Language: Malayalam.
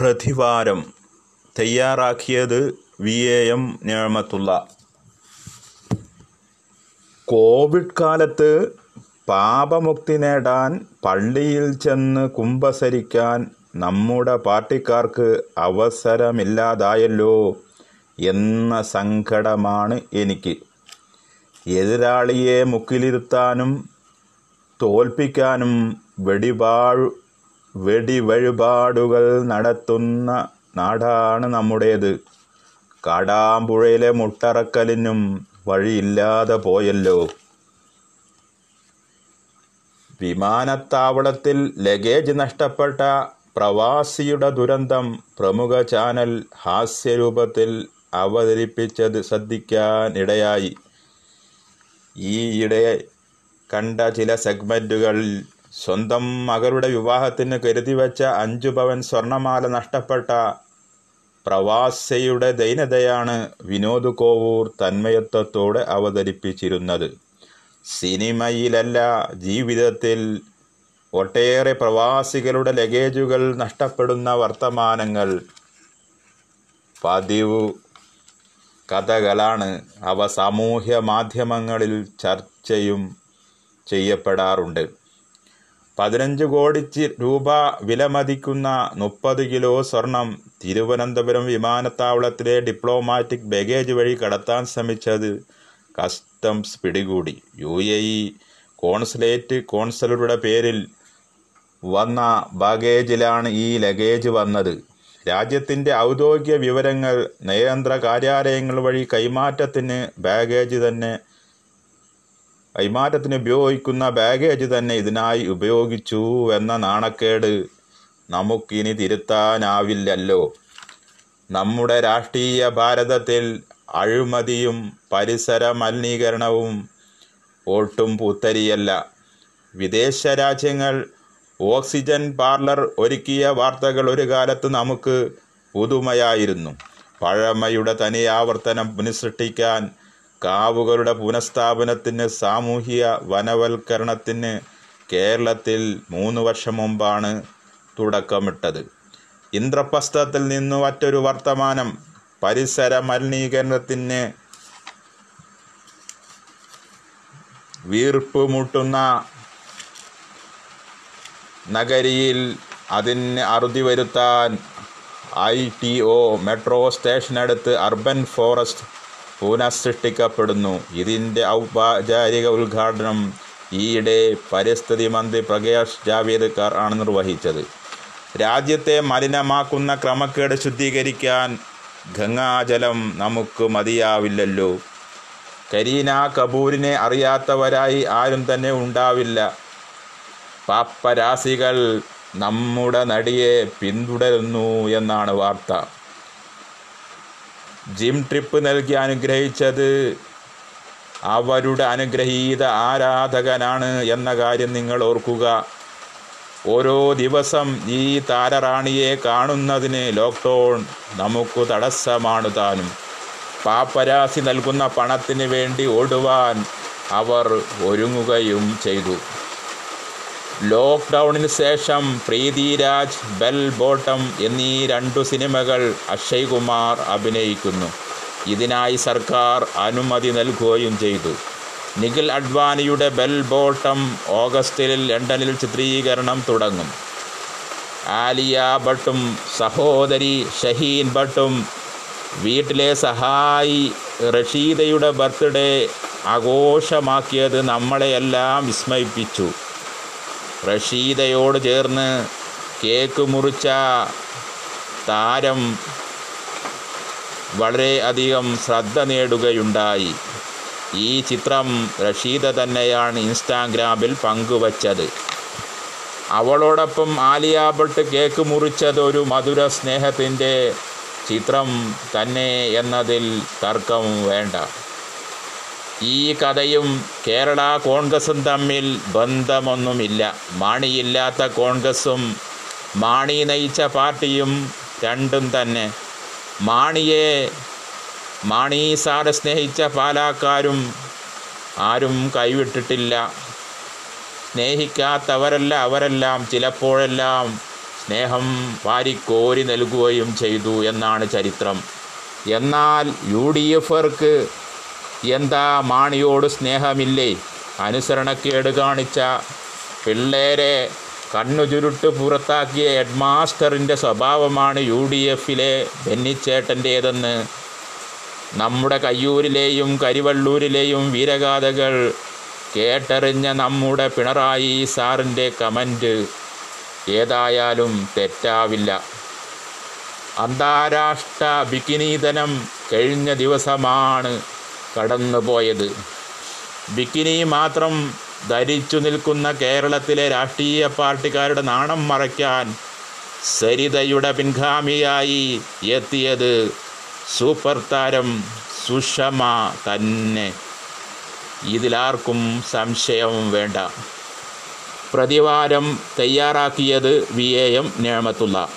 പ്രതിവാരം തയ്യാറാക്കിയത് വി എ എം ഞാമത്തുള്ള. കോവിഡ് കാലത്ത് പാപമുക്തി നേടാൻ പള്ളിയിൽ ചെന്ന് കുമ്പസരിക്കാൻ നമ്മുടെ പാർട്ടിക്കാർക്ക് അവസരമില്ലാതായല്ലോ എന്ന സങ്കടമാണ് എനിക്ക്. എതിരാളിയെ മുക്കിലിരുത്താനും തോൽപ്പിക്കാനും വെടിപാഴ് വെടിവഴിപാടുകൾ നടത്തുന്ന നാടാണ് നമ്മുടേത്. കാടാമ്പുഴയിലെ മുട്ടറക്കലിനും വഴിയില്ലാതെ പോയല്ലോ. വിമാനത്താവളത്തിൽ ലഗേജ് നഷ്ടപ്പെട്ട പ്രവാസിയുടെ ദുരന്തം പ്രമുഖ ചാനൽ ഹാസ്യരൂപത്തിൽ അവതരിപ്പിച്ചത് ശ്രദ്ധിക്കാനിടയായി ഈയിടെ കണ്ട ചില സെഗ്മെന്റുകളിൽ സ്വന്തം മകളുടെ വിവാഹത്തിന് കരുതിവെച്ച അഞ്ചു പവൻ സ്വർണമാല നഷ്ടപ്പെട്ട പ്രവാസയുടെ ദൈനതയാണ് വിനോദ് കോവൂർ തന്മയത്വത്തോടെ അവതരിപ്പിച്ചിരുന്നത്. സിനിമയിലല്ല ജീവിതത്തിൽ ഒട്ടേറെ പ്രവാസികളുടെ ലഗേജുകൾ നഷ്ടപ്പെടുന്ന വർത്തമാനങ്ങൾ. പതിവ് കഥകളാണ് അവ സാമൂഹ്യ മാധ്യമങ്ങളിൽ ചർച്ചയും ചെയ്യപ്പെടാറുണ്ട്. പതിനഞ്ച് കോടി രൂപ വിലമതിക്കുന്ന മുപ്പത് കിലോ സ്വർണം തിരുവനന്തപുരം വിമാനത്താവളത്തിലെ ഡിപ്ലോമാറ്റിക് ബാഗേജ് വഴി കടത്താൻ ശ്രമിച്ചത് കസ്റ്റംസ് പിടികൂടി. യു എ ഇ കോൺസുലേറ്റ് കോൺസലറുടെ പേരിൽ വന്ന ബാഗേജിലാണ് ഈ ലഗേജ് വന്നത്. രാജ്യത്തിന്റെ ഔദ്യോഗിക വിവരങ്ങൾ നയതന്ത്ര കാര്യാലയങ്ങൾ വഴി കൈമാറ്റത്തിന് ബാഗേജ് തന്നെ കൈമാറ്റത്തിന് ഉപയോഗിക്കുന്ന ബാഗേജ് തന്നെ ഇതിനായി ഉപയോഗിച്ചു എന്ന നാണക്കേട് നമുക്കിനി തിരുത്താനാവില്ലല്ലോ. നമ്മുടെ രാഷ്ട്രീയ ഭാരതത്തിൽ അഴിമതിയും പരിസര മലിനീകരണവും ഒട്ടും പുത്തരിയല്ല. വിദേശ രാജ്യങ്ങൾ ഓക്സിജൻ പാർലർ ഒരുക്കിയ വാർത്തകൾ ഒരു കാലത്ത് നമുക്ക് പുതുമയായിരുന്നു. പഴമയുടെ തനിയാവർത്തനം പുനഃസൃഷ്ടിക്കാൻ കാവുകളുടെ പുനഃസ്ഥാപനത്തിന് സാമൂഹിക വനവൽക്കരണത്തിന് കേരളത്തിൽ മൂന്ന് വർഷം മുമ്പാണ് തുടക്കമിട്ടത്. ഇന്ദ്രപ്രസ്ഥത്തിൽ നിന്നു മറ്റൊരു വർത്തമാനം പരിസര മലിനീകരണത്തിന് വീർപ്പ് മുട്ടുന്ന നഗരിയിൽ അതിന് അറുതി വരുത്താൻ ഐ ടി ഒ മെട്രോ സ്റ്റേഷനടുത്ത് അർബൻ ഫോറസ്റ്റ് പുനഃസൃഷ്ടിക്കപ്പെടുന്നു. ഇതിന്റെ ഔപചാരിക ഉദ്ഘാടനം ഈയിടെ പരിസ്ഥിതി മന്ത്രി പ്രകാശ് ജാവേദ്കർ ആണ് നിർവഹിച്ചത്. രാജ്യത്തെ മലിനമാക്കുന്ന ക്രമക്കേട് ശുദ്ധീകരിക്കാൻ ഗംഗാജലം നമുക്ക് മതിയാവില്ലല്ലോ. കരീന കപൂരിനെ അറിയാത്തവരായി ആരും തന്നെ ഉണ്ടാവില്ല. പാപ്പരാസികൾ നമ്മുടെ നടിയെ പിന്തുടരുന്നു എന്നാണ് വാർത്ത. ജിം ട്രിപ്പ് നൽകി അനുഗ്രഹിച്ചത്. അവരുടെ അനുഗ്രഹീത ആരാധകനാണ് എന്ന കാര്യം നിങ്ങൾ ഓർക്കുക. ഓരോ ദിവസം ഈ താരറാണിയെ കാണുന്നതിന് ലോക്ക്ഡൗൺ നമുക്ക് തടസ്സമാണ് താനും. പാപ്പരാസി നൽകുന്ന പണത്തിന് വേണ്ടി ഓടുവാൻ അവർ ഒരുങ്ങുകയും ചെയ്തു. ലോക്ക്ഡൗണിന് ശേഷം പ്രീതിരാജ് ബെൽ ബോട്ടം എന്നീ രണ്ടു സിനിമകൾ അക്ഷയ് കുമാർ അഭിനയിക്കുന്നു. ഇതിനായി സർക്കാർ അനുമതി നൽകുകയും ചെയ്തു. നിഖിൽ അഡ്വാനിയുടെ ബെൽ ബോട്ടം ഓഗസ്റ്റിൽ ലണ്ടനിൽ ചിത്രീകരണം തുടങ്ങും. ആലിയ ഭട്ടും സഹോദരി ഷഹീൻ ഭട്ടും വീട്ടിലെ സഹായി റഷീദയുടെ ബർത്ത്ഡേ ആഘോഷമാക്കിയത് നമ്മളെയെല്ലാം വിസ്മയിപ്പിച്ചു. റഷീദയോട് ചേർന്ന് കേക്ക് മുറിച്ച താരം വളരെ അധികം ശ്രദ്ധ നേടുകയുണ്ടായി. ഈ ചിത്രം റഷീദ തന്നെയാണ് ഇൻസ്റ്റാഗ്രാമിൽ പങ്കുവച്ചത്. അവളോടൊപ്പം ആലിയ ഭട്ട് കേക്ക് മുറിച്ചതൊരു മധുര സ്നേഹത്തിന്റെ ചിത്രം തന്നെ എന്നതിൽ തർക്കം വേണ്ട. ഈ കഥയും കേരള കോൺഗ്രസും തമ്മിൽ ബന്ധമൊന്നുമില്ല. മാണിയില്ലാത്ത കോൺഗ്രസും മാണി നയിച്ച പാർട്ടിയും രണ്ടും തന്നെ. മാണിയെ മാണി സാറ് സ്നേഹിച്ച പാലാക്കാരും ആരും കൈവിട്ടിട്ടില്ല. സ്നേഹിക്കാത്തവരല്ല അവരെല്ലാം. ചിലപ്പോഴെല്ലാം സ്നേഹം വാരിക്കോരി നൽകുകയും ചെയ്തു എന്നാണ് ചരിത്രം. എന്നാൽ യു ഡി എഫർക്ക് എന്താ മാണിയോട് സ്നേഹമില്ലേ? അനുസരണക്കേട് കാണിച്ച പിള്ളേരെ കണ്ണു ചുരുട്ട് പുറത്താക്കിയ ഹെഡ് മാസ്റ്ററിന്റെ സ്വഭാവമാണ് യു ഡി എഫിലെ ബെന്നിച്ചേട്ടന്റേതെന്ന് നമ്മുടെ കയ്യൂരിലെയും കരിവള്ളൂരിലെയും വീരഗാഥകൾ കേട്ടറിഞ്ഞ നമ്മുടെ പിണറായി സാറിന്റെ കമന്റ് ഏതായാലും തെറ്റാവില്ല. അന്താരാഷ്ട്ര ബിക്കിനീതനം കഴിഞ്ഞ ദിവസമാണ് കടന്നുപോയത്. ബിക്കിനി മാത്രം ധരിച്ചു നിൽക്കുന്ന കേരളത്തിലെ രാഷ്ട്രീയ പാർട്ടിക്കാരുടെ നാണം മറയ്ക്കാൻ സരിതയുടെ പിൻഗാമിയായി എത്തിയത് സൂപ്പർ താരം സുഷമ തന്നെ. ഇതിലാർക്കും സംശയം വേണ്ട. പ്രതിവാരം തയ്യാറാക്കിയത് വി എ എം നേമത്തുള്ള.